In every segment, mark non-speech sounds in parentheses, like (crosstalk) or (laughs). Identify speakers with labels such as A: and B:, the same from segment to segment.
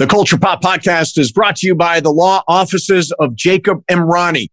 A: The Culture Pop Podcast is brought to you by the law offices of Jacob Emrani.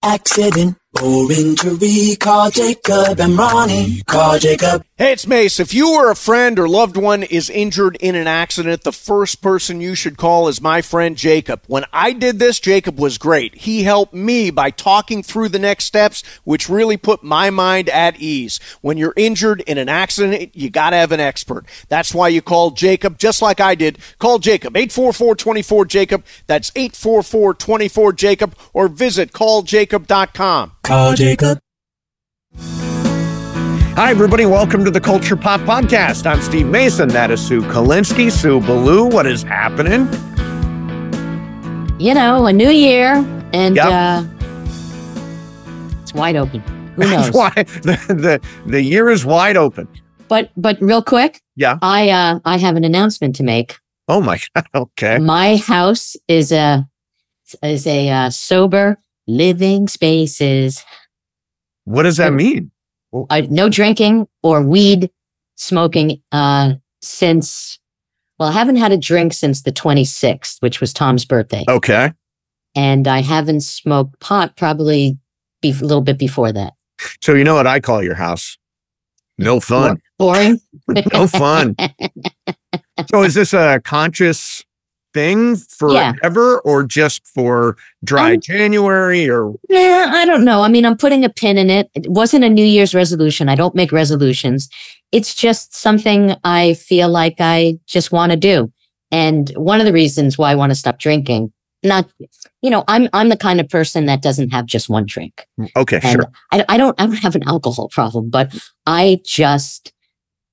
B: Accident or injury, call Jacob Emrani. Call Jacob.
C: Hey, it's Mase. If you or a friend or loved one is injured in an accident, the first person you should call is my friend Jacob. When I did this, Jacob was great. He helped me by talking through the next steps, which really put my mind at ease. When you're injured in an accident, you gotta have an expert. That's why you call Jacob, just like I did. Call Jacob, 844-24-JACOB. That's 844-24-JACOB, or visit calljacob.com.
B: Call Jacob.
A: Hi, everybody. Welcome to the Culture Pop Podcast. I'm Steve Mason. That is Sue Kalinsky. Sue Ballou, what is happening?
D: you know, a new year and
A: Yep.
D: uh, it's wide open. Who (laughs) knows?
A: That's why the, the, the year is wide open.
D: but but real quick,
A: Yeah.
D: I uh, I have an announcement to make.
A: Oh, my (laughs) God. Okay.
D: My house is a is a uh, sober living spaces.
A: What does that mean?
D: Uh, no drinking or weed smoking uh, since. Well, I haven't had a drink since the 26th, which was Tom's birthday,
A: Okay.
D: and I haven't smoked pot probably be- a little bit before that.
A: So, you know what I call your house? No fun.
D: Boring. (laughs)
A: no fun. (laughs) So, is this a conscious thing
D: Yeah.
A: forever or just for dry
D: I'm-
A: January or
D: Yeah, I don't know. I mean, I'm putting a pin in it. It wasn't a New Year's resolution. I don't make resolutions. It's just something I feel like I just want to do. And one of the reasons why I want to stop drinking, not, you know, I'm I'm the kind of person that doesn't have just one drink.
A: okay,
D: And
A: sure.
D: I, I don't I don't have an alcohol problem, but I just,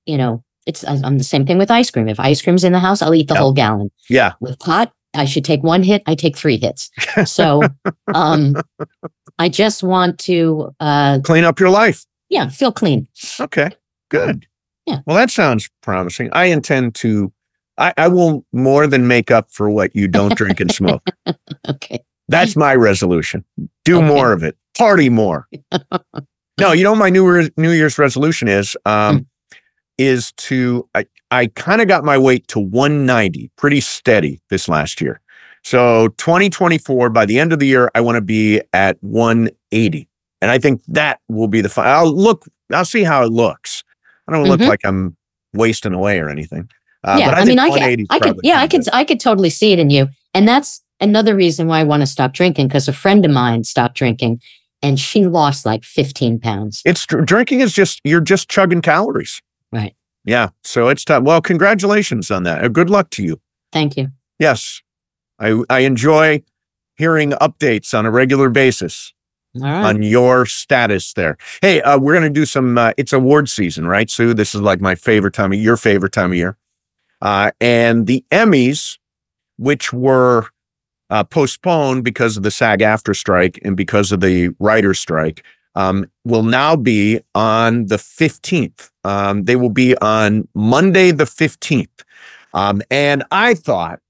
D: you know, it's I'm the same thing with ice cream. If ice cream's in the house, I'll eat the
A: Yep.
D: whole gallon
A: Yeah.
D: with pot i should take one hit i take three hits so (laughs) um i just want to uh
A: Clean up your life.
D: yeah feel clean
A: Okay, good.
D: Yeah.
A: Well, that sounds promising. I intend to, I, I will more than make up for what you don't drink and smoke. (laughs)
D: okay
A: That's my resolution. Do
D: Okay.
A: more of it. Party more. (laughs) no, you know what my New Year's, New Year's resolution is? Um,
D: Hmm.
A: Is to I, I kind of got my weight to 190, pretty steady this last year. So 2024, by the end of the year, I want to be at 180. And I think that will be the fun. I'll look, I'll see how it looks. I don't look
D: Mhm.
A: like I'm wasting away or anything. Uh,
D: yeah
A: but
D: i,
A: think
D: mean i
A: 180
D: could i could yeah i could i could totally see it in you and that's another reason why i want to stop drinking because a friend of mine stopped drinking and she lost like 15 pounds
A: it's drinking is just you're just chugging calories.
D: Right.
A: Yeah. So it's time. Well, congratulations on that. Uh, Good luck to you.
D: thank you
A: Yes. I I enjoy hearing updates on a regular basis
D: right
A: on your status there. Hey, uh, we're gonna do some. Uh, it's award season, right, Sue? This is like my favorite time of your favorite time of year. Uh, and the Emmys, which were uh, postponed because of the SAG-AFTRA strike and because of the writer's strike, um, will now be on the 15th. Um, they will be on Monday, the 15th. Um, and I thought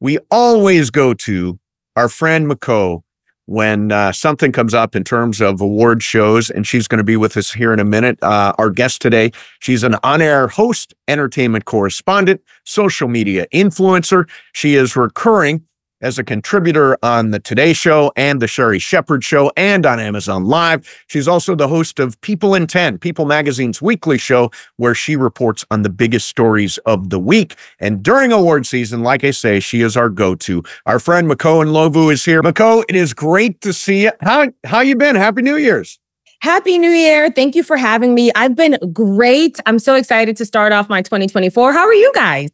A: we always go to our friend Makho when uh, something comes up in terms of award shows, and she's going to be with us here in a minute. Uh, our guest today, she's an on air host, entertainment correspondent, social media influencer. She is recurring as a contributor on the Today Show and the Sherri Shepherd Show and on Amazon Live. She's also the host of People in 10, People Magazine's weekly show, where she reports on the biggest stories of the week. And during award season, like I say, she is our go-to. Our friend Makho Ndlovu is here. Makho, it is great to see you. How how you been? Happy New Year's.
E: Happy New Year. Thank you for having me. I've been great. I'm so excited to start off my 2024. How are you guys?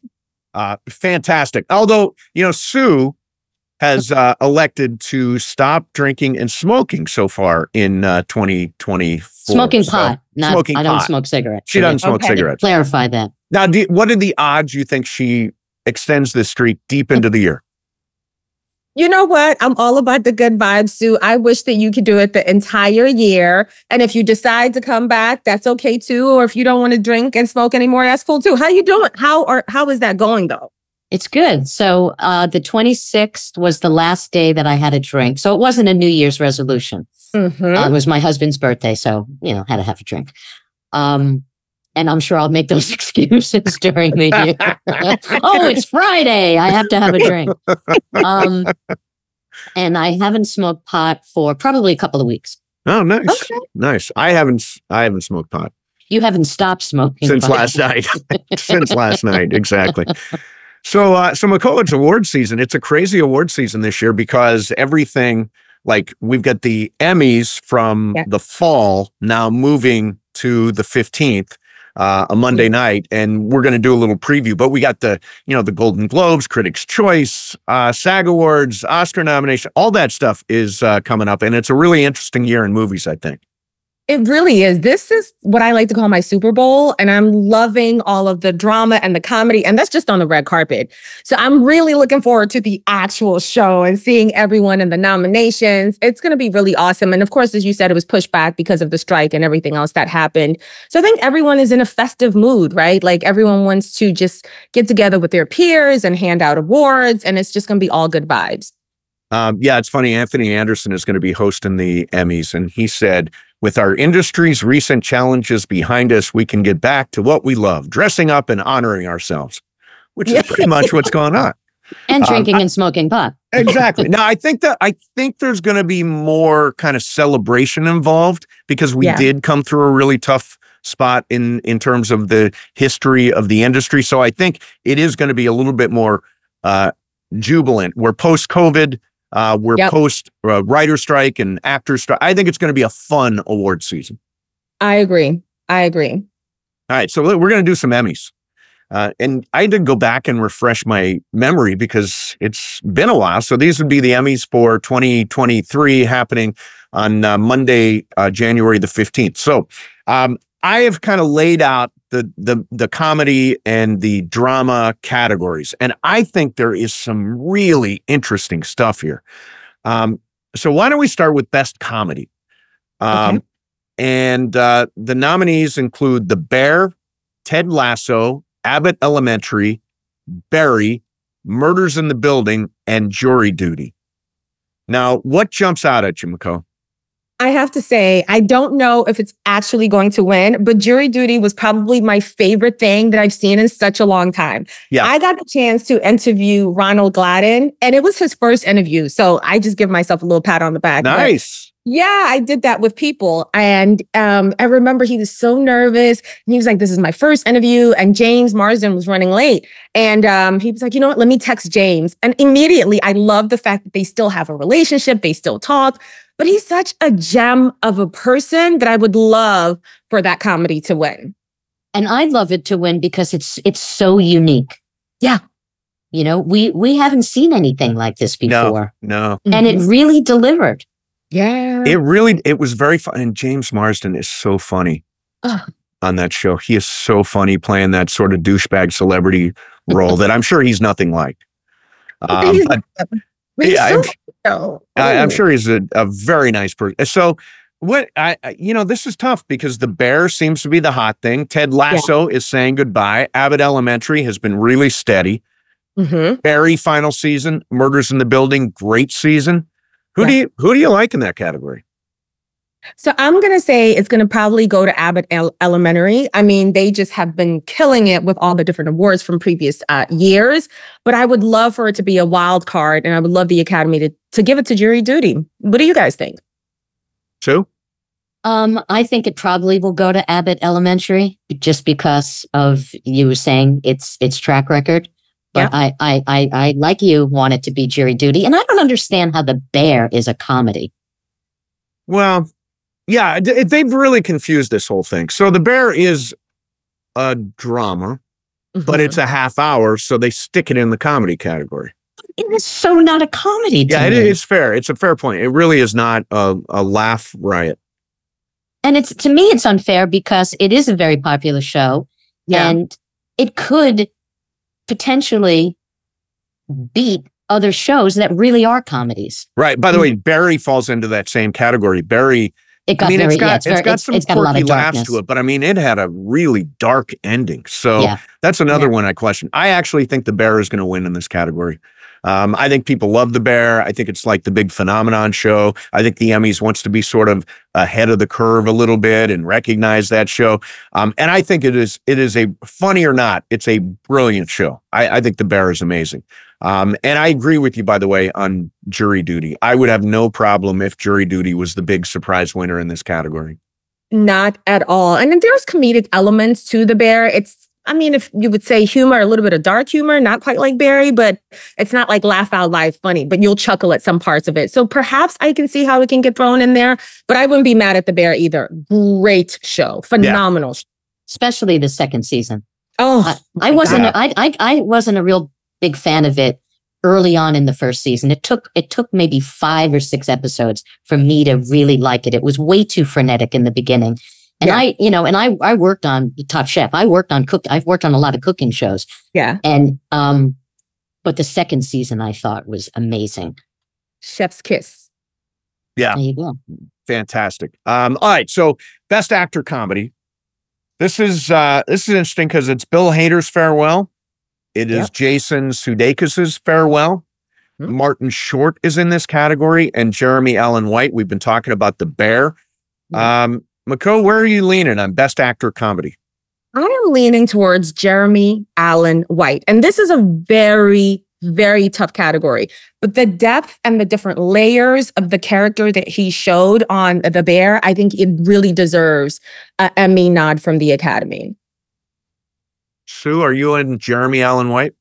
A: Uh, fantastic. Although, you know, Sue has uh, elected to stop drinking and smoking so far in uh, 2024.
D: smoking
A: So
D: pot not
A: smoking
D: i don't
A: pot.
D: smoke cigarettes
A: She doesn't smoke cigarettes.
D: clarify that
A: Now, do, what are the odds you think she extends this streak deep into the year?
E: You know what? I'm all about the good vibes, Sue. I wish that you could do it the entire year. And if you decide to come back, that's okay too. Or if you don't want to drink and smoke anymore, that's cool too. How you doing? How are how is that going though?
D: It's good. So uh, the 26th was the last day that I had a drink. So it wasn't a New Year's resolution.
E: Mhm.
D: Uh, it was my husband's birthday. So, you know, had to have a drink. Um, and I'm sure I'll make those (laughs) excuses during the year. (laughs) oh, it's Friday. I have to have a drink. Um, and I haven't smoked pot for probably a couple of weeks.
A: Oh, nice,
E: Okay.
A: nice. I haven't, I haven't smoked pot
D: You haven't stopped smoking
A: since
D: pot.
A: last night. (laughs) since last night, exactly. So, uh, so Makho, it's award season. It's a crazy award season this year because everything, like we've got the Emmys from
E: Yeah.
A: the fall now moving to the fifteenth. Uh, a Monday night, and we're going to do a little preview. But we got the, you know, the Golden Globes, Critics' Choice, uh, SAG Awards, Oscar nomination, all that stuff is uh, coming up, and it's a really interesting year in movies. I think.
E: It really is. This is what I like to call my Super Bowl. And I'm loving all of the drama and the comedy. And that's just on the red carpet. So I'm really looking forward to the actual show and seeing everyone in the nominations. It's going to be really awesome. And of course, as you said, it was pushed back because of the strike and everything else that happened. So I think everyone is in a festive mood, right? Like everyone wants to just get together with their peers and hand out awards. And it's just going to be all good vibes.
A: Um, yeah, it's funny. Anthony Anderson is going to be hosting the Emmys, and he said, "With our industry's recent challenges behind us, we can get back to what we love: dressing up and honoring ourselves." Which is pretty much what's (laughs) going on.
D: and
A: Um,
D: drinking and smoking pot.
A: Exactly. (laughs) now, I think that I think there's going to be more kind of celebration involved because we
E: Yeah.
A: did come through a really tough spot in in terms of the history of the industry. So I think it is going to be a little bit more uh, jubilant. We're post COVID. Uh, we're
E: Yep.
A: post uh, writer strike and actor strike. I think it's going to be a fun award season.
E: I agree. I agree.
A: All right, so we're going to do some Emmys. Uh, and I did go back and refresh my memory because it's been a while. So these would be the Emmys for 2023 happening on uh, Monday, uh, January the 15th. So um, I have kind of laid out the, the, the comedy and the drama categories. And I think there is some really interesting stuff here. Um, so why don't we start with best comedy? Um,
E: Okay.
A: And uh, the nominees include The Bear, Ted Lasso, Abbott Elementary, Barry, Murders in the Building, and Jury Duty. Now, what jumps out at you, Makho?
E: I have to say, I don't know if it's actually going to win, but jury duty was probably my favorite thing that I've seen in such a long time.
A: Yeah.
E: I got the chance to interview Ronald Gladden, and it was his first interview. So I just give myself a little pat on the back.
A: Nice.
E: yeah, I did that with people. And um, I remember he was so nervous. And he was like, This is my first interview. And James Marsden was running late. And um, he was like, You know what? Let me text James. And immediately, I love the fact that they still have a relationship, they still talk. But he's such a gem of a person that I would love for that comedy to win.
D: And I'd love it to win because it's it's so unique.
E: Yeah.
D: You know, we we haven't seen anything like this before.
A: No, no.
D: And it really delivered.
E: yeah.
A: it really, it was very fun. And James Marsden is so funny
E: Ugh.
A: on that show. He is so funny playing that sort of douchebag celebrity role that I'm sure he's nothing like. (laughs) Um, but (laughs)
E: But he's
A: yeah,
E: so
A: I'm. I, I'm sure he's a, a very nice person. So, what I, you know, this is tough because the bear seems to be the hot thing. Ted Lasso is saying goodbye. Abbott Elementary has been really steady.
E: Mhm.
A: Barry final season, Murders in the Building, great season. Who do you who do you like in that category?
E: So I'm going to say it's going to probably go to Abbott El- Elementary. I mean, they just have been killing it with all the different awards from previous uh, years. But I would love for it to be a wild card, and I would love the Academy to to give it to Jury Duty. What do you guys think?
A: Sue?
D: Um, I think it probably will go to Abbott Elementary just because of you were saying its its track record. But I, I I I like you want it to be jury duty. And I don't understand how the bear is a comedy.
A: Well, yeah, d- they've really confused this whole thing. So the bear is a drama, but it's mm-hmm. a half hour, so they stick it in the comedy category.
D: It is so not a comedy.
A: Yeah,
D: me.
A: it's fair. It's a fair point. It really is not a, a laugh riot.
D: And it's to me, it's unfair because it is a very popular show,
E: yeah.
D: and it could potentially beat other shows that really are comedies.
A: Right. By the mm-hmm. way, Barry falls into that same category. Barry,
D: It got
A: I mean,
D: very
A: it's got
D: yeah,
A: it's
D: it's, very,
A: got
D: it's,
A: some
D: it's got
A: quirky
D: of
A: laughs to it, but I mean, it had a really dark ending. So
D: Yeah.
A: that's another
E: Yeah.
A: one I question. I actually think the bear is going to win in this category. Um, I think people love The Bear. I think it's like the big phenomenon show. I think the Emmys wants to be sort of ahead of the curve a little bit and recognize that show. Um, and I think it is it is a funny or not, it's a brilliant show. I, I think The Bear is amazing. Um, and I agree with you, by the way, on jury duty. I would have no problem if jury duty was the big surprise winner in this category.
E: Not at all. And then there's comedic elements to the bear. It's, I mean, if you would say humor, a little bit of dark humor, not quite like Barry, but it's not like laugh out loud funny, but you'll chuckle at some parts of it. So perhaps I can see how it can get thrown in there, but I wouldn't be mad at the bear either. Great show. Phenomenal. show.
D: especially the second season.
E: Oh,
D: I wasn't. I, I I wasn't a real big fan of it early on in the first season. It took it took maybe five or six episodes for me to really like it. It was way too frenetic in the beginning. And
E: Yeah.
D: I, you know, and I I worked on Top Chef. I worked on cook. I've worked on a lot of cooking shows.
E: yeah.
D: And um, but the second season I thought was amazing.
E: Chef's kiss.
A: Yeah.
D: There you go.
A: Fantastic. Um, all right. So best actor comedy. This is uh this is interesting because it's Bill Hader's farewell. It is
E: Yep.
A: Jason Sudeikis's farewell.
E: Hmm.
A: Martin Short is in this category, and Jeremy Allen White. We've been talking about the bear. Um, Makho, where are you leaning on best actor comedy?
E: I am leaning towards Jeremy Allen White. And this is a very, very tough category. But the depth and the different layers of the character that he showed on The Bear, I think it really deserves an Emmy nod from the Academy.
A: Sue, are you in Jeremy Allen White?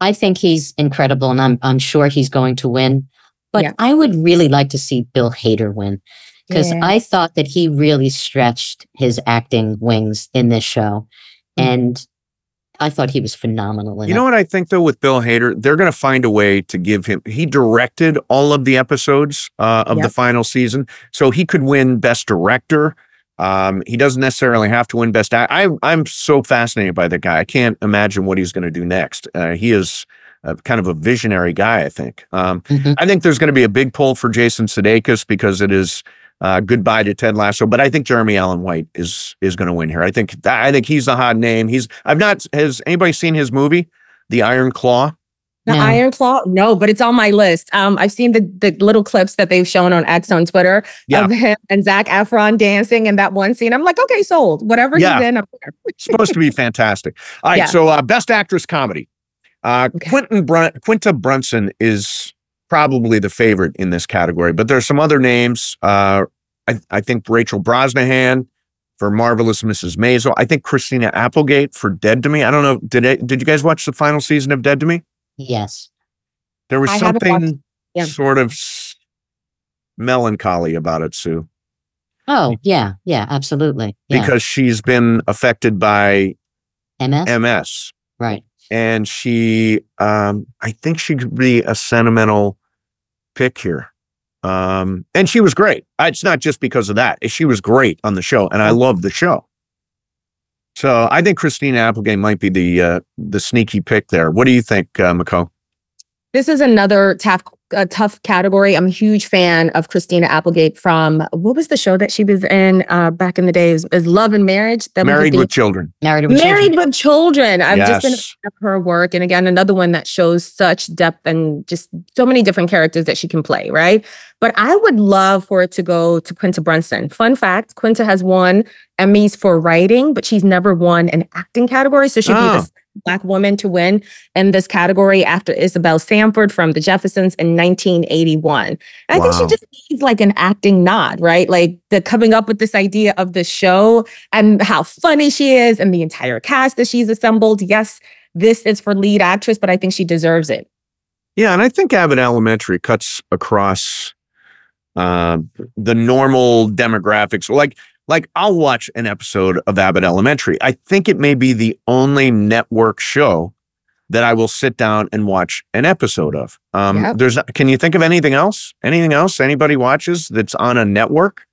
D: I think he's incredible, and I'm I'm sure he's going to win. But
E: Yeah.
D: I would really like to see Bill Hader win because
E: Yeah.
D: I thought that he really stretched his acting wings in this show,
E: Mm.
D: and I thought he was phenomenal. In
A: You
D: it.
A: know what I think though with Bill Hader, they're going to find a way to give him. He directed all of the episodes uh, of the final season, so he could win Best Director. Um, he doesn't necessarily have to win Best Act. I, I'm so fascinated by the guy. I can't imagine what he's going to do next. Uh, he is uh, kind of a visionary guy. I think. Um,
D: Mhm.
A: I think there's going to be a big pull for Jason Sudeikis because it is uh, goodbye to Ted Lasso. But I think Jeremy Allen White is is going to win here. I think I think he's the hot name. He's I've not has anybody seen his movie, The Iron Claw?
E: The
D: No.
E: Iron Claw? No, but it's on my list. Um, I've seen the, the little clips that they've shown on X on Twitter
A: Yeah.
E: of him and Zac Efron dancing in that one scene. I'm like, okay, sold. Whatever
A: Yeah.
E: he's in, I'm there.
A: It's supposed to be (laughs) fantastic. All right,
E: Yeah.
A: so uh, best actress comedy. Uh,
E: Okay.
A: Quentin Brun- Quinta Brunson is probably the favorite in this category, but there's some other names. Uh, I, I think Rachel Brosnahan for Marvelous Mrs. Maisel. I think Christina Applegate for Dead to Me. I don't know. Did it, did you guys watch the final season of Dead to Me?
D: Yes.
A: There was
E: I haven't watched-
A: something
E: yeah.
A: sort of s- melancholy about it, Sue,
D: Oh yeah, yeah, absolutely. Yeah.
A: because she's been affected by
D: MS.
A: MS.
D: right.
A: and she um i think she could be a sentimental pick here um and she was great it's not just because of that she was great on the show and i love the show so i think christina applegate might be the uh the sneaky pick there. What do you think uh, Makho
E: This is another tough, uh, tough category. I'm a huge fan of Christina Applegate from what was the show that she was in uh, back in the days? Is Love and Marriage? That
A: married with children
D: Married with
E: Married
D: Children.
E: with Children. I've just been a fan of her work, and again, another one that shows such depth and just so many different characters that she can play. Right, but I would love for it to go to Quinta Brunson. Fun fact: Quinta has won Emmys for writing, but she's never won an acting category, so she'd be
A: Oh.
E: the black woman to win in this category after Isabel Sanford from The Jeffersons in 1981. And I think she just needs like an acting nod, right? Like the coming up with this idea of the show and how funny she is and the entire cast that she's assembled. Yes, this is for lead actress, but I think she deserves it.
A: Yeah, and I think Abbott Elementary cuts across uh, the normal demographics. Like, like I'll watch an episode of Abbott Elementary. I think it may be the only network show that I will sit down and watch an episode of. Um,
E: Yep.
A: There's, can you think of anything else? Anything else anybody watches that's on a network?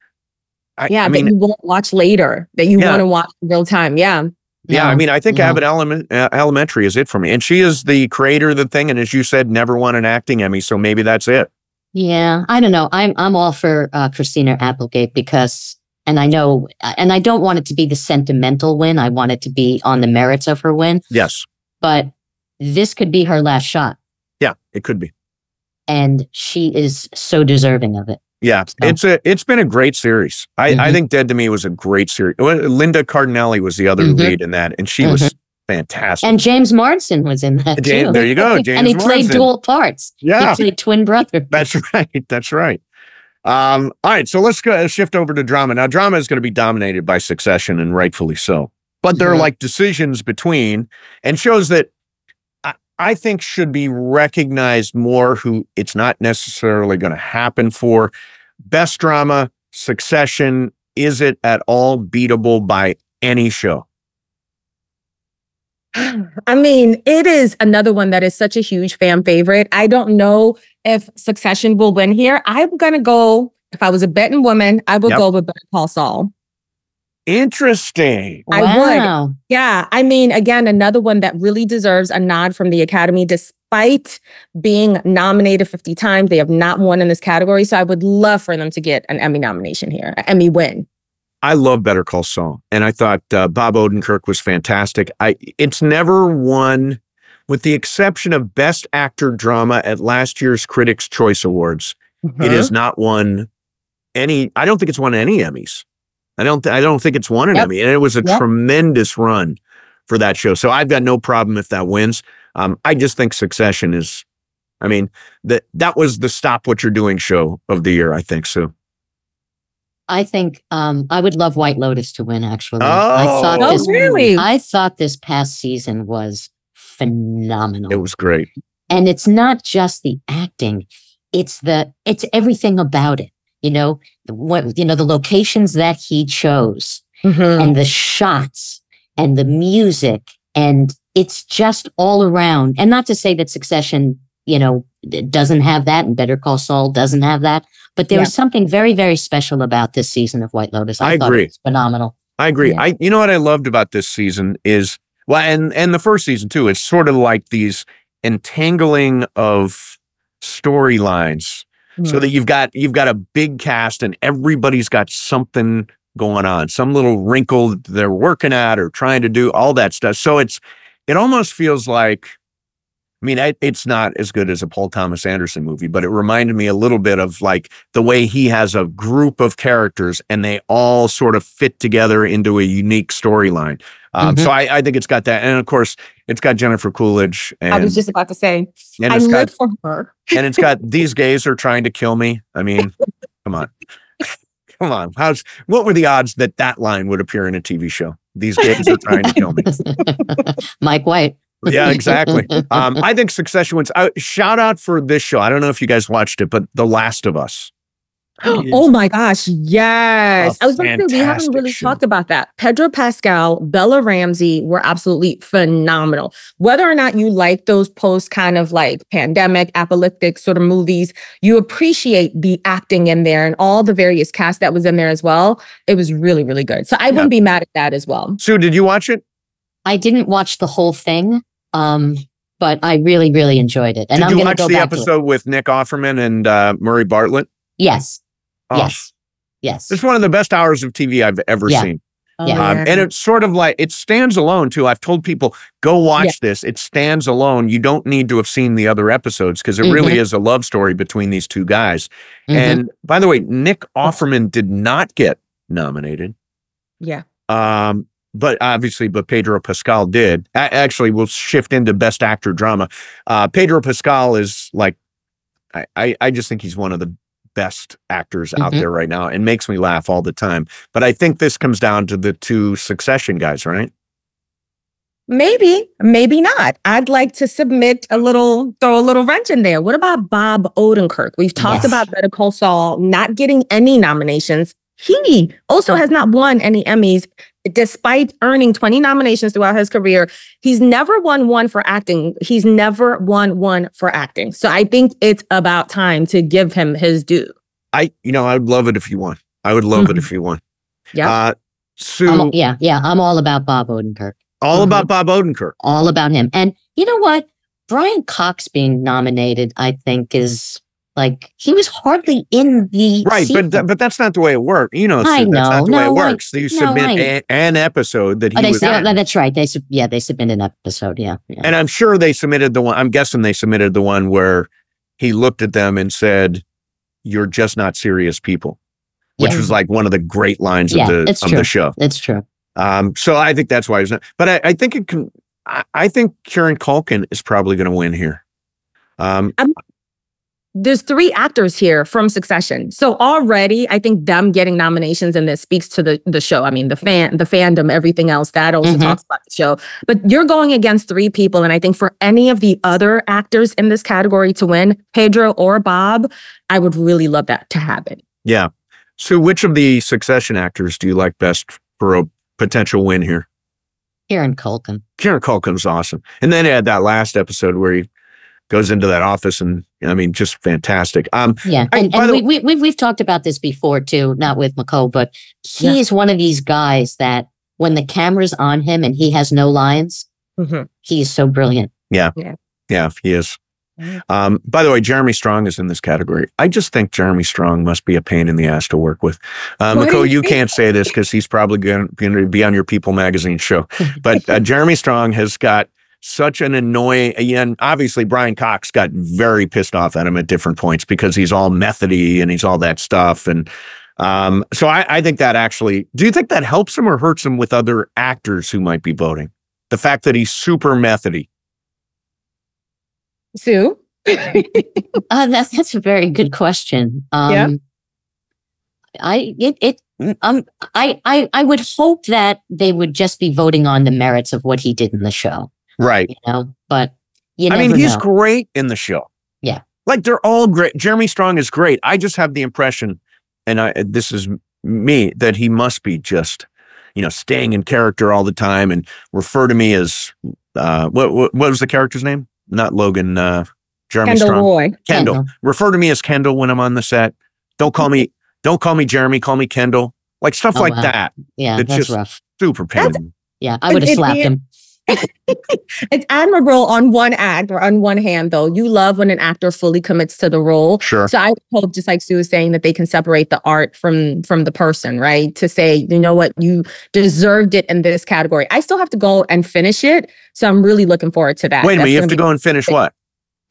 A: I,
E: Yeah,
A: I mean,
E: that you won't watch later, that you
A: Yeah.
E: want to watch in real time. Yeah.
A: yeah, I mean, I think
D: no.
A: Abbott Element, uh, Elementary is it for me. And she is the creator of the thing. And as you said, never won an acting Emmy. So maybe that's it.
D: Yeah, I don't know. I'm I'm all for uh, Christina Applegate because, and I know, and I don't want it to be the sentimental win. I want it to be on the merits of her win.
A: Yes.
D: But this could be her last shot.
A: Yeah. It could be.
D: and she is so deserving of it.
A: Yeah,
D: So-
A: it's a it's been a great series. I, I
D: Mhm.
A: think Dead to Me was a great series. Linda Cardellini was the other
D: Mhm.
A: lead in that, and she was fantastic.
D: And James Marsden was in that
A: Ja-
D: too.
A: there you go, James (laughs)
D: and he played dual parts.
A: yeah,
D: He played twin brother.
A: that's (laughs) right. That's right. Um, all right, so let's go shift over to drama. Now, drama is going to be dominated by Succession, and rightfully so. But there are
D: Mhm.
A: like decisions between, and shows that I, I think should be recognized more. Who it's not necessarily going to happen for. Best drama, Succession. Is it at all beatable by any show?
E: I mean, it is another one that is such a huge fan favorite. I don't know if Succession will win here. I'm gonna go. If I was a betting woman, I would
A: Yep.
E: go with Better Call Saul.
A: Interesting.
E: I would. Yeah, I mean, again, another one that really deserves a nod from the Academy, despite being nominated 50 times. They have not won in this category. So I would love for them to get an Emmy nomination here, an Emmy win.
A: I love Better Call Saul, and I thought uh, Bob Odenkirk was fantastic. I it's never won, with the exception of Best Actor Drama at last year's Critics' Choice Awards. It has not won any. I don't think it's won any Emmys. I don't. I don't think it's won an
D: Yep.
A: Emmy, and it was a
D: Yep.
A: tremendous run for that show. So I've got no problem if that wins. Um, I just think Succession is. I mean that that was the stop what you're doing show of the year. I think so.
D: I think um, I would love White Lotus to win. Actually,
A: Oh.
D: I thought
E: Oh,
D: this.
E: really?
D: I thought this past season was phenomenal.
A: It was great.
D: and it's not just the acting; it's the it's everything about it. You know, the, what you know, the locations that he chose,
E: Mhm.
D: and the shots, and the music, and it's just all around. And not to say that Succession, you know, d- doesn't have that, and Better Call Saul doesn't have that, but there
E: Yeah.
D: was something very, very special about this season of White Lotus.
A: I
D: thought
A: agree.
D: It was phenomenal.
A: I agree.
D: Yeah.
A: I you know what I loved about this season is well, and and the first season too. It's sort of like these entangling of storylines, so hmm. that you've got you've got a big cast and everybody's got something going on, some little wrinkle they're working at or trying to do all that stuff. So it's it almost feels like. I mean, I, it's not as good as a Paul Thomas Anderson movie, but it reminded me a little bit of like the way he has a group of characters and they all sort of fit together into a unique storyline. Um,
E: Mm-hmm.
A: So I, I think it's got that, and of course, it's got Jennifer Coolidge, and
E: I was just about to say,
A: and
E: I
A: it's got
E: for her.
A: and it's got these gays are trying to kill me. I mean, (laughs) come on, (laughs) come on. How's what were the odds that that line would appear in a TV show? These gays are trying to kill me. (laughs)
D: Mike White.
A: Yeah, (laughs) exactly. Um, I think Succession wins. Uh, shout out for this show. I don't know if you guys watched it, but The Last of Us. (gasps)
E: Oh my gosh, yes.
A: A
E: I was going to say, we haven't really
A: show.
E: talked about that. Pedro Pascal, Bella Ramsey were absolutely phenomenal. Whether or not you like those post kind of like pandemic, apocalyptic sort of movies, you appreciate the acting in there and all the various cast that was in there as well. It was really, really good. So I
A: Yeah.
E: wouldn't be mad at that as well.
A: Sue, did you watch it?
D: I didn't watch the whole thing, um, but I really, really enjoyed it. And
A: did
D: I'm
A: you
D: going to
A: watch
D: go
A: the
D: back to it.
A: episode with Nick Offerman and uh, Murray Bartlett?
D: Yes,
A: Oh,
D: yes, yes.
A: It's one of the best hours of TV I've ever
D: Yeah.
A: seen.
D: Yeah.
A: Um, and it's sort of like it stands alone too. I've told people go watch
E: Yeah.
A: this. It stands alone. You don't need to have seen the other episodes because it really is a love story between these two guys.
D: Mhm.
A: And by the way, Nick Offerman did not get nominated.
E: yeah.
A: Um, but obviously, but Pedro Pascal did. A- actually, we'll shift into Best Actor Drama. Uh, Pedro Pascal is like, I, I, I just think he's one of the best actors out
D: Mhm.
A: there right now, and makes me laugh all the time. But I think this comes down to the two Succession guys, right?
E: Maybe, maybe not. I'd like to submit a little, throw a little wrench in there. What about Bob Odenkirk? We've talked
D: Yes.
E: about Better Call Saul not getting any nominations. He also has not won any Emmys, despite earning 20 nominations throughout his career. He's never won one for acting. He's never won one for acting. So I think it's about time to give him his due.
A: I, you know, I would love it if you won. I would love it if you won.
E: Yeah.
A: Uh, Sue,
D: I'm- yeah, yeah. I'm all about Bob Odenkirk.
A: all about Bob Odenkirk.
D: All about him. And you know what? Brian Cox being nominated, I think, is Like he was hardly in the
A: Right,
D: sequel.
A: but th- but that's not the way it works. You know,
D: I
A: Sue, that's
D: know.
A: not the way it
D: No, I-
A: works. You
D: no,
A: submit
D: I-
A: a- an episode that
D: Oh,
A: he
D: they,
A: was
D: sub-
A: in.
D: that's right. They sub- yeah, they submitted an episode. Yeah, yeah.
A: And I'm sure they submitted the one, I'm guessing they submitted the one where he looked at them and said, You're just not serious people, which
D: Yeah.
A: was like one of the great lines
D: Yeah,
A: of the
D: it's
A: of
D: true.
A: the show.
D: It's true.
A: Um, so I think that's why he's not, but I, I think it can, I, I think Kieran Culkin is probably going to win here. Um,
E: there's three actors here from Succession. So already I think them getting nominations in this speaks to the the show. I mean, the fan, the fandom, everything else that also
D: Mhm.
E: talks about the show. But you're going against three people. And I think for any of the other actors in this category to win, Pedro or Bob, I would really love that to happen.
A: yeah. So which of the succession actors do you like best for a potential win here?
D: Kieran Culkin.
A: Kieran Culkin's awesome. And then he had that last episode where he goes into that office and I mean, just fantastic. Um,
D: Yeah, and,
A: by
D: and
A: the-
D: we, we, we've, we've talked about this before too, not with Makho, but he
E: Yeah.
D: is one of these guys that when the camera's on him and he has no lines,
E: Mhm.
D: he is so brilliant.
A: yeah, Yeah, he is. Um, by the way, Jeremy Strong is in this category. I just think Jeremy Strong must be a pain in the ass to work with. Uh,
E: Why
A: Makho,
E: you
A: you can't say this because he's probably going to be on your People magazine show. (laughs) But uh, Jeremy Strong has got such an annoying, and obviously Brian Cox got very pissed off at him at different points because he's all methody and he's all that stuff. And um, so I, I think that actually, do you think that helps him or hurts him with other actors who might be voting? The fact that he's super methody.
E: Sue? (laughs)
D: Uh, that's that's a very good question. Um,
E: Yeah.
D: I it it um I I I would hope that they would just be voting on the merits of what he did in the show,
A: Right.
D: you know. But you
A: know
D: I
A: mean, he's
D: know.
A: great in the show.
D: Yeah.
A: Like they're all great. Jeremy Strong is great. I just have the impression, and I this is me, that he must be just, you know, staying in character all the time and refer to me as uh what what, what was the character's name? Not Logan, uh Jeremy
E: Kendall
A: Strong.
E: Roy.
A: Kendall.
D: Kendall.
A: Refer to me as Kendall when I'm on the set. Don't call me don't call me Jeremy, call me Kendall. Like stuff
D: Oh,
A: like
D: wow.
A: that.
D: Yeah,
A: It's
D: that's
A: just-
D: rough.
A: Super pain.
D: Yeah, I would have slapped
E: it-
D: him.
E: It's admirable on one act or on one hand, though. You love when an actor fully commits to the role.
A: Sure.
E: So I hope, just like Sue was saying, that they can separate the art from from the person, right? To say, you know what, you deserved it in this category. I still have to go and finish it, so I'm really looking forward to that.
A: Wait a minute,
E: That's
A: you have
E: gonna
A: go and finish what?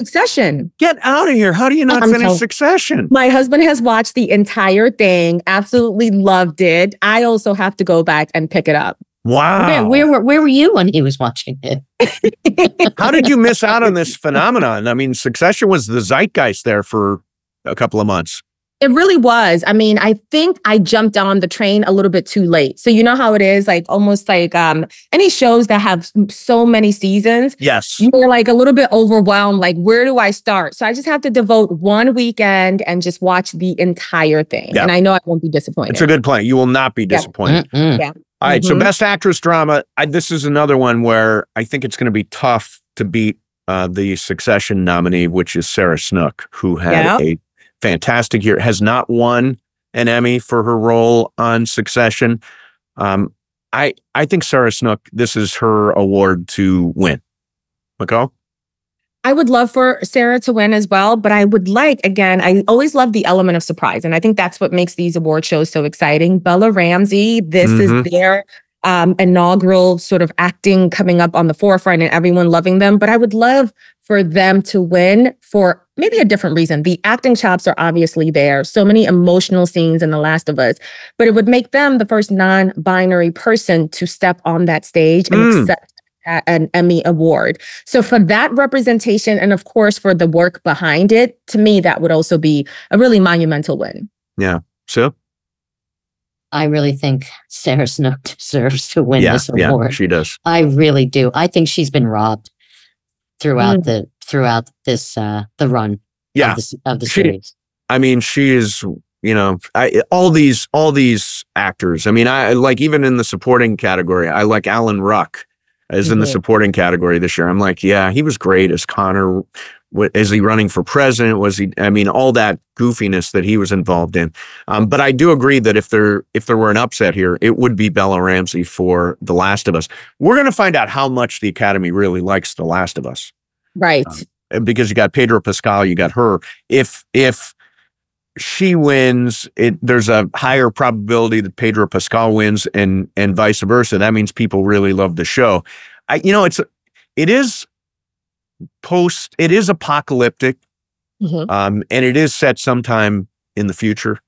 E: Succession.
A: Get out of here. How do you not
E: I'm
A: finish Succession?
E: My husband has watched the entire thing, absolutely loved it. I also have to go back and pick it up.
A: Wow.
D: Where, where were where were you when he was watching it? (laughs)
A: How did you miss out on this (laughs) phenomenon? I mean, Succession was the zeitgeist there for a couple of months.
E: It really was. I mean, I think I jumped on the train a little bit too late. So you know how it is, like almost like um any shows that have so many seasons,
A: Yes.
E: you're like a little bit overwhelmed. Like, where do I start? So I just have to devote one weekend and just watch the entire thing.
A: Yeah.
E: And I know I won't be disappointed.
A: It's a good plan. You will not be
E: Yeah.
A: disappointed.
D: Mm-mm.
A: All right. So,
E: Mhm.
A: best actress drama. I, this is another one where I think it's going to be tough to beat uh, the Succession nominee, which is Sarah Snook, who had
E: Yeah.
A: a fantastic year, has not won an Emmy for her role on Succession. Um, I I think Sarah Snook. This is her award to win. Makho?
E: I would love for Sarah to win as well, but I would like, again, I always love the element of surprise. And I think that's what makes these award shows so exciting. Bella Ramsey, this
A: Mhm.
E: is their um, inaugural sort of acting coming up on the forefront and everyone loving them. But I would love for them to win for maybe a different reason. The acting chops are obviously there, so many emotional scenes in The Last of Us, but it would make them the first non binary person to step on that stage and
A: Mm.
E: accept an Emmy award. So for that representation and of course for the work behind it, to me that would also be a really monumental win.
A: So
D: I really think Sarah Snook (laughs) deserves to win
A: yeah,
D: this
A: yeah,
D: award.
A: she does.
D: I really do. I think she's been robbed throughout
E: Mm.
D: the throughout this uh the run
A: Yeah.
D: of the, of the
A: She-
D: series.
A: I mean, she is, you know, I, all these, all these actors. I mean, I like even in the supporting category, I like Alan Ruck as in the supporting category this year. I'm like, yeah, he was great as Connor. Is he running for president? Was he? I mean, all that goofiness that he was involved in. Um, but I do agree that if there, if there were an upset here, it would be Bella Ramsey for The Last of Us. We're going to find out how much the Academy really likes The Last of Us.
E: Right.
A: because you got Pedro Pascal, you got her. If if she wins, it there's a higher probability that Pedro Pascal wins, and and vice versa. That means people really love the show. I, you know, it's it is post, it is apocalyptic,
E: Mhm.
A: um, and it is set sometime in the future.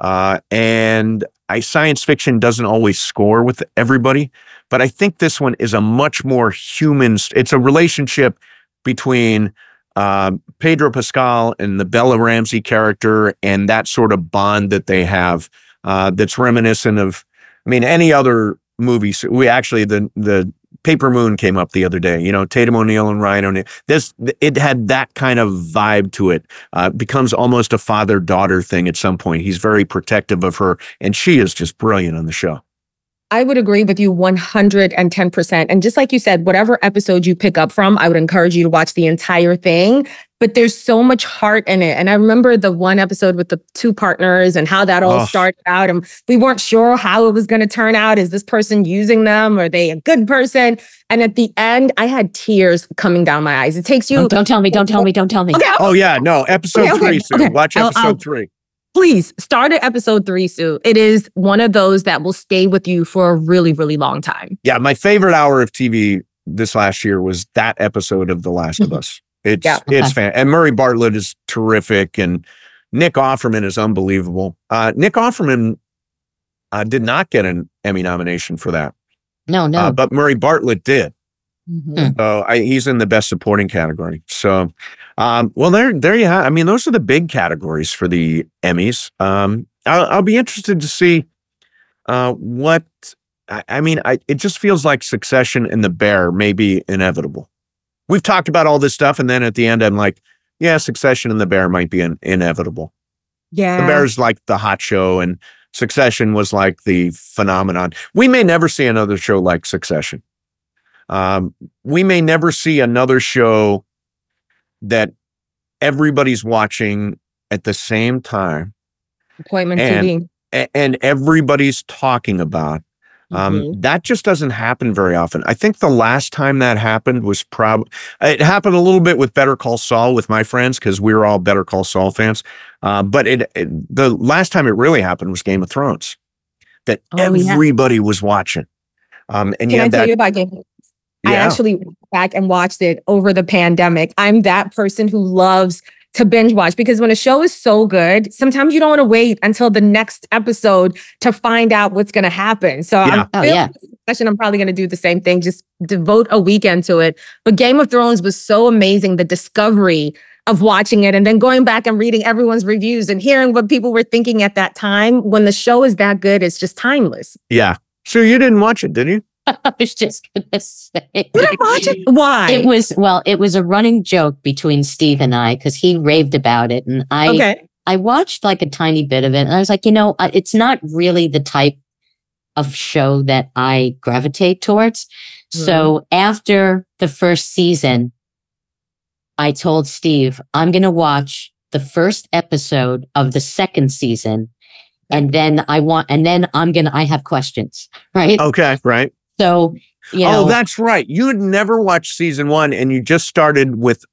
A: Uh, and I science fiction doesn't always score with everybody, but I think this one is a much more human. It's a relationship between um, Pedro Pascal and the Bella Ramsey character, and that sort of bond that they have. Uh, that's reminiscent of, I mean, any other movies. We actually the the Paper Moon came up the other day. You know, Tatum O'Neal and Ryan O'Neal. This it had that kind of vibe to it. Uh, becomes almost a father daughter thing at some point. He's very protective of her, and she is just brilliant on the show.
E: I would agree with you 110%. And just like you said, whatever episode you pick up from, I would encourage you to watch the entire thing. But there's so much heart in it. And I remember the one episode with the two partners and how that all
A: Oh.
E: started out. And we weren't sure how it was going to turn out. Is this person using them? Are they a good person? And at the end, I had tears coming down my eyes. It takes you.
D: Don't, don't tell me. Don't tell me. Don't tell me.
E: Okay,
A: Oh yeah, no, episode
E: Okay, okay,
A: three. Sue.
E: okay.
A: Watch
E: I'll-
A: episode
E: I'll-
A: three.
E: Please start at episode three, Sue. It is one of those that will stay with you for a really, really long time.
A: Yeah, my favorite hour of TV this last year was that episode of The Last of Us. It's
E: Yeah.
A: it's fan and Murray Bartlett is terrific and Nick Offerman is unbelievable. Uh, Nick Offerman uh, did not get an Emmy nomination for that,
D: No, no.
A: uh, but Murray Bartlett did.
E: Mhm.
A: So I, he's in the best supporting category. So, um, well, there, there you have. I mean, those are the big categories for the Emmys. Um, I'll, I'll be interested to see uh, what. I, I mean, I, it just feels like Succession and The Bear may be inevitable. We've talked about all this stuff, and then at the end, I'm like, yeah, Succession and The Bear might be in, inevitable.
E: Yeah.
A: The Bear's like the hot show, and Succession was like the phenomenon. We may never see another show like Succession. Um, we may never see another show that everybody's watching at the same time
E: Appointment
A: And-
E: TV.
A: and everybody's talking about. Um,
E: Mhm.
A: That just doesn't happen very often. I think the last time that happened was probably it happened a little bit with Better Call Saul with my friends because we were all Better Call Saul fans. Uh, but it, it the last time it really happened was Game of Thrones, that
E: Oh, yeah.
A: everybody was watching. Um, and you
E: I
A: had
E: tell
A: that.
E: you about Game of Thrones? I actually went back and watched it over the pandemic. I'm that person who loves to binge watch because when a show is so good, sometimes you don't want to wait until the next episode to find out what's going to happen. So
A: Yeah.
E: I'm
D: Oh, yeah.
E: this discussion, I'm probably going to do the same thing, just devote a weekend to it. But Game of Thrones was so amazing, the discovery of watching it and then going back and reading everyone's reviews and hearing what people were thinking at that time. When the show is that good, it's just timeless.
A: yeah. So you didn't watch it, did you? (laughs)
D: I was just gonna say.
E: It? Why?
D: It was well, it was a running joke between Steve and I because he raved about it, and I
E: okay.
D: I watched like a tiny bit of it, and I was like, you know, it's not really the type of show that I gravitate towards. So after the first season, I told Steve, I'm going to watch the first episode of the second season. And then I want, and then I'm going to, I have questions, (laughs) right?
A: Okay, right.
D: So, you know,
A: oh, that's right. You had never watched season one, and you just started with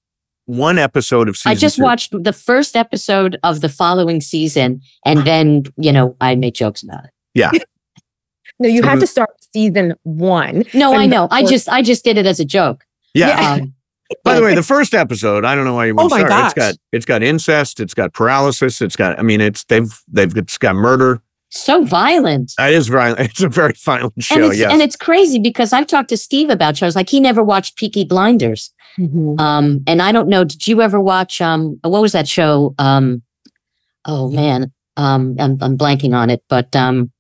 A: one episode of season.
D: I just
A: two.
D: watched the first episode of the following season. And then, you know, I made jokes about it. Yeah. (laughs)
E: no, you
A: So
E: had
A: the-
E: to start season one.
D: No, I know. I just, I just did it as a joke.
A: Yeah.
D: Um, (laughs)
A: By the way, the (laughs) first episode, I don't know why you
E: Oh
A: wouldn't
E: my
A: start. It's
E: gosh.
A: got it's got incest, it's got paralysis, it's got. I mean, it's they've they've it's got murder.
D: So violent.
A: It is violent. (laughs) It's a very violent
D: and
A: show.
D: it's
A: Yes.
D: and it's crazy because I've talked to Steve about shows like he never watched Peaky Blinders. Um, and I don't know, did you ever watch um what was that show? Um oh man, um I'm I'm blanking on it, but um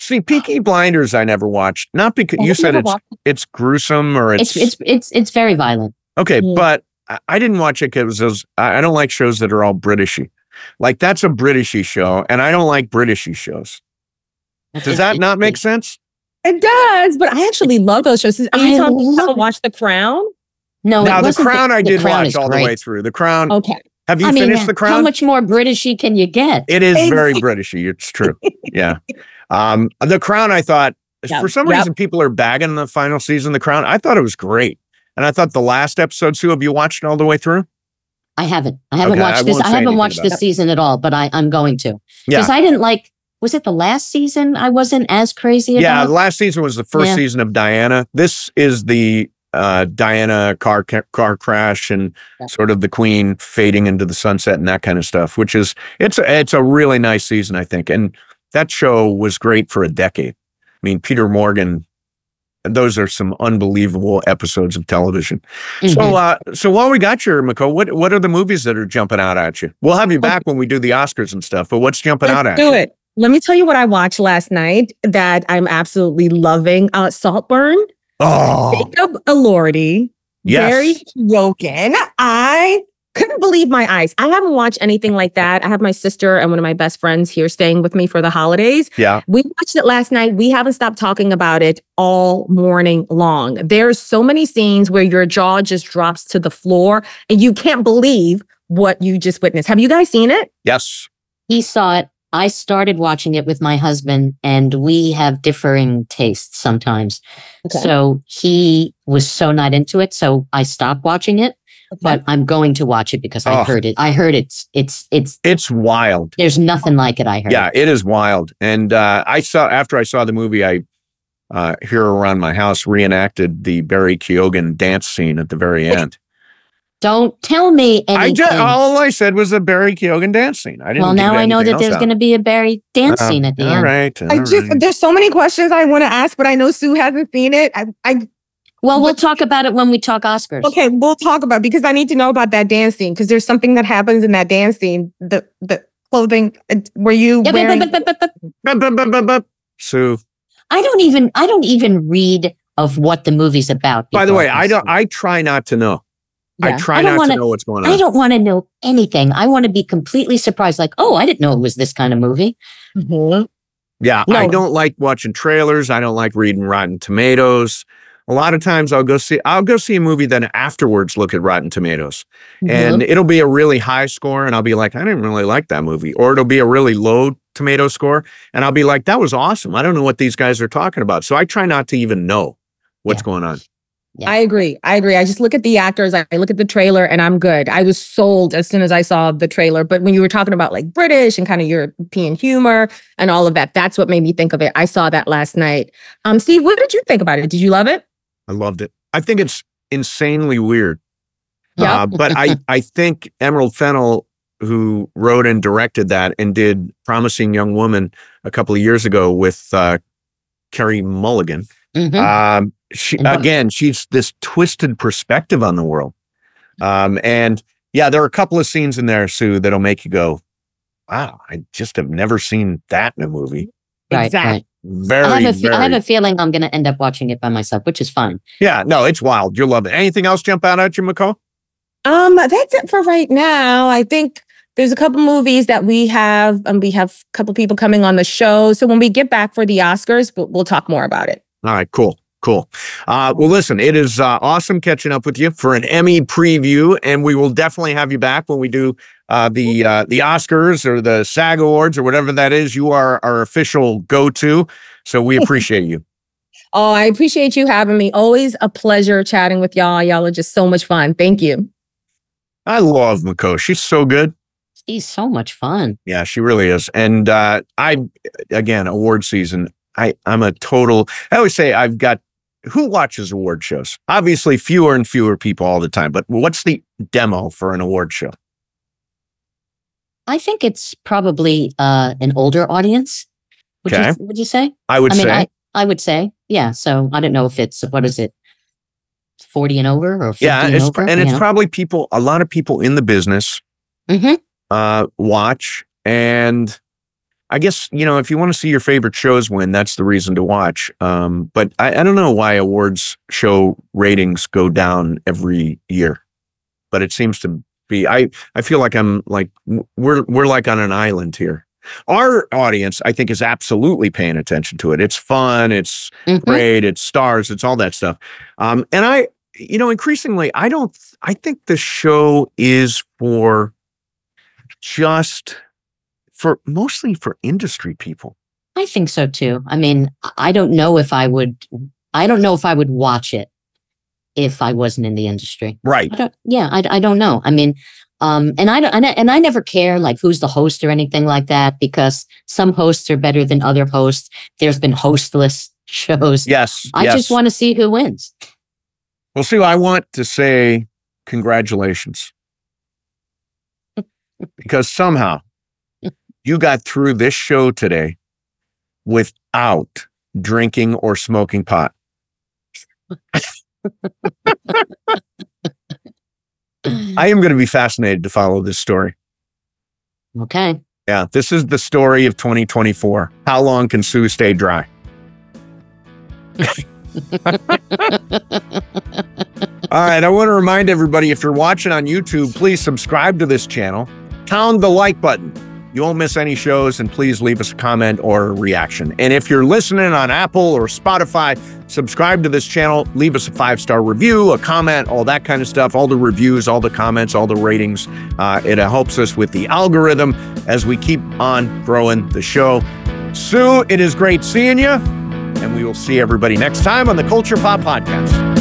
A: See, Peaky Blinders, I never watched. Not because you
E: you
A: said it's
E: watched
A: it's gruesome or it's,
D: it's it's it's it's very violent.
A: okay,
E: Mm.
A: but I, I didn't watch it because I I don't like shows that are all Britishy. Like that's a Britishy show, and I don't like Britishy shows. Does that not make sense?
E: It does, but I actually love those shows. Are
D: I
E: you talking
D: love
E: about watch The Crown?
D: No,
A: now, The
D: wasn't
A: Crown, I did
D: Crown
A: watch
D: is
A: all the way through. The Crown.
E: Okay.
A: Have you
D: I mean,
A: finished The Crown?
D: how much more Britishy can you get?
A: It is very
E: Exactly.
A: Britishy. It's true. Yeah. Um, the Crown, I thought,
E: Yep.
A: for some
E: Yep.
A: reason, people are bagging the final season of The Crown. I thought it was great. And I thought the last episode, too. have you watched it all the way through?
D: I haven't. I haven't
A: Okay, I
D: watched this. I haven't watched this season at all, but I, I'm going to.
A: Yeah.
D: Because I didn't like was it the last season I wasn't as crazy about?
A: Yeah, last season was the first
D: Yeah.
A: season of Diana. This is the uh, Diana car car crash and
D: Yeah.
A: sort of the Queen fading into the sunset and that kind of stuff. Which is it's a, it's a really nice season, I think, and that show was great for a decade. I mean, Peter Morgan. Those are some unbelievable episodes of television.
D: Mhm.
A: So, uh, so while we got you, Makho, what what are the movies that are jumping out at you? We'll have you back when we do the Oscars and stuff. But what's jumping out
E: Let's
A: at
E: do
A: you?
E: it. Let me tell you what I watched last night that I'm absolutely loving. Uh, Saltburn,
A: Oh,
E: Jacob Elordi,
A: yes.
E: Barry Keoghan. I couldn't believe my eyes. I haven't watched anything like that. I have my sister and one of my best friends here staying with me for the holidays.
A: yeah.
E: We watched it last night. We haven't stopped talking about it all morning long. There's so many scenes where your jaw just drops to the floor and you can't believe what you just witnessed. Have you guys seen it?
A: Yes.
D: he saw it. I started watching it with my husband, and we have differing tastes sometimes. So he was so not into it, so I stopped watching it. But I'm going to watch it because I
A: Oh.
D: heard it. I heard it's it's it's
A: It's wild.
D: there's nothing like it. I heard.
A: Yeah, it is wild. And uh, I saw after I saw the movie, I uh, here around my house reenacted the Barry Keoghan dance scene at the very end.
D: Don't tell me anything.
A: I just all I said was a Barry Keoghan dance scene. I didn't.
D: well, now I know that there's going
A: to
D: to be a Barry dance scene at the
A: all
D: end.
A: right.
E: I
A: all
E: just
A: right.
E: there's so many questions I want to ask, but I know Sue hasn't seen it. I, I
D: Well, we'll talk about it when we talk Oscars.
E: okay, we'll talk about it because I need to know about that dance scene because there's something that happens in that dance scene. The the clothing uh, were you
D: Yeah,
E: wearing?
D: but- but- but-.
A: Sue.
D: I don't even I don't even read of what the movie's about.
A: By the way, I don't. I try not to know. I try
D: I don't wanna-
A: to know what's going on.
D: I don't want to know anything. I want to be completely surprised. Like, oh, I didn't know it was this kind of movie.
E: Mhm.
A: Yeah, I don't like watching trailers. I don't like reading Rotten Tomatoes. A lot of times I'll go see I'll go see a movie then afterwards look at Rotten Tomatoes. And it'll be a really high score and I'll be like I didn't really like that movie or it'll be a really low tomato score and I'll be like that was awesome. I don't know what these guys are talking about. So I try not to even know what's
D: Yeah.
A: going on.
D: Yeah.
E: I agree. I agree. I just look at the actors. I I look at the trailer, and I'm good. I was sold as soon as I saw the trailer. But when you were talking about like British and kind of European humor and all of that, that's what made me think of it. I saw that last night. Um, Steve, what did you think about it? Did you love it?
A: I loved it. I think it's insanely weird.
E: Yeah.
A: Uh, but I, (laughs) I think Emerald Fennell, who wrote and directed that and did Promising Young Woman a couple of years ago with uh, Carey Mulligan,
D: Mhm.
A: um, she, again, she's this twisted perspective on the world. Um, and yeah, there are a couple of scenes in there, Sue, that'll make you go, wow, I just have never seen that in a movie.
D: Right,
E: exactly.
D: right.
A: Very,
D: I have, a
A: very.
D: I have a feeling I'm going to end up watching it by myself, which is fine.
A: yeah, no, it's wild. You'll love it. Anything else jump out at you, McCall?
E: Um, that's it for right now. I think there's a couple movies that we have, and we have a couple people coming on the show. So when we get back for the Oscars, we'll, we'll talk more about it.
A: All right, cool. Cool. Uh, well, listen, it is uh, awesome catching up with you for an Emmy preview, and we will definitely have you back when we do uh, the uh, the Oscars or the SAG Awards or whatever that is. You are our official go to, so we (laughs) appreciate you.
E: Oh, I appreciate you having me. Always a pleasure chatting with y'all. Y'all are just so much fun. Thank you.
A: I love Makho. She's so good.
D: She's so much fun.
A: Yeah, she really is. And uh, I, again, award season. I I'm a total. I always say I've got. Who watches award shows? Obviously, fewer and fewer people all the time. But what's the demo for an award show?
D: I think it's probably uh, an older audience. Would
A: Okay.
D: you would you say?
A: I would
D: I mean,
A: say.
D: I, I would say, yeah. So I don't know if it's what is it, forty and over or fifty
A: yeah,
D: and
A: it's,
D: over?
A: and it's probably people. A lot of people in the business
D: hmm
A: uh, watch, and I guess you know if you want to see your favorite shows win, that's the reason to watch. Um, but I, I don't know why awards show ratings go down every year, but it seems to be. I I feel like I'm like we're we're like on an island here. Our audience, I think, is absolutely paying attention to it. It's fun. It's
D: Mhm.
A: great. It's stars. It's all that stuff. Um, and I, you know, increasingly, I don't. I think the show is for just for mostly for industry people.
D: I think so too. I mean, I don't know if I would. I don't know if I would watch it if I wasn't in the industry.
A: Right.
D: I don't. Yeah, I, I don't know. I mean, Um, and I don't, and I, and I never care like who's the host or anything like that because some hosts are better than other hosts. There's been hostless (laughs) shows.
A: Yes.
D: I
A: yes.
D: just want to see who wins.
A: Well, see, I want to say congratulations (laughs) because somehow you got through this show today without drinking or smoking pot. (laughs) I am going to be fascinated to follow this story.
D: Okay.
A: Yeah, this is the story of 2024. How long can Sue stay dry? (laughs) All right, I want to remind everybody if you're watching on YouTube, please subscribe to this channel, pound the like button. You won't miss any shows, and please leave us a comment or a reaction. And if you're listening on Apple or Spotify, subscribe to this channel, leave us a five star review, a comment, all that kind of stuff, all the reviews, all the comments, all the ratings. Uh, it helps us with the algorithm as we keep on growing the show. Sue, it is great seeing you, and we will see everybody next time on the Culture Pop Podcast.